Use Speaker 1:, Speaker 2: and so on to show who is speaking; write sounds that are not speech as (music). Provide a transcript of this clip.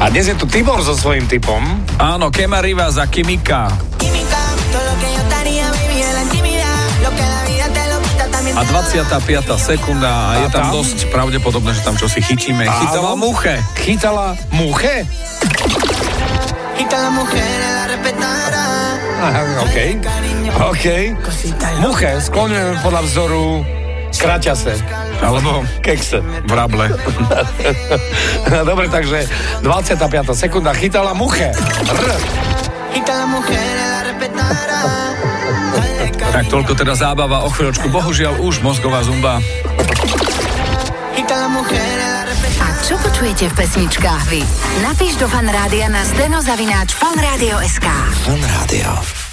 Speaker 1: A dnes je tu Tibor so svojím typom.
Speaker 2: Áno, Kema Riva za Kimika. A 25. sekunda a je
Speaker 1: A
Speaker 2: tam
Speaker 1: tam?
Speaker 2: dosť pravdepodobné, že tam čo si chytíme. Chytala
Speaker 1: Áno.
Speaker 2: muche.
Speaker 1: Chytala muche? Aha, OK. OK. Muche, skloňujeme podľa vzoru kraťase.
Speaker 2: Alebo
Speaker 1: Kekse.
Speaker 2: vrable. (laughs)
Speaker 1: Dobre, takže 25. sekunda chytala muche. R.
Speaker 2: Tak toľko teda zábava o chvíľočku. Bohužiaľ už mozgová zumba.
Speaker 3: A čo počujete v pesničkách vy? Napíš do fanrádia na steno zavináč fanradio.sk.
Speaker 4: Fan Rádio.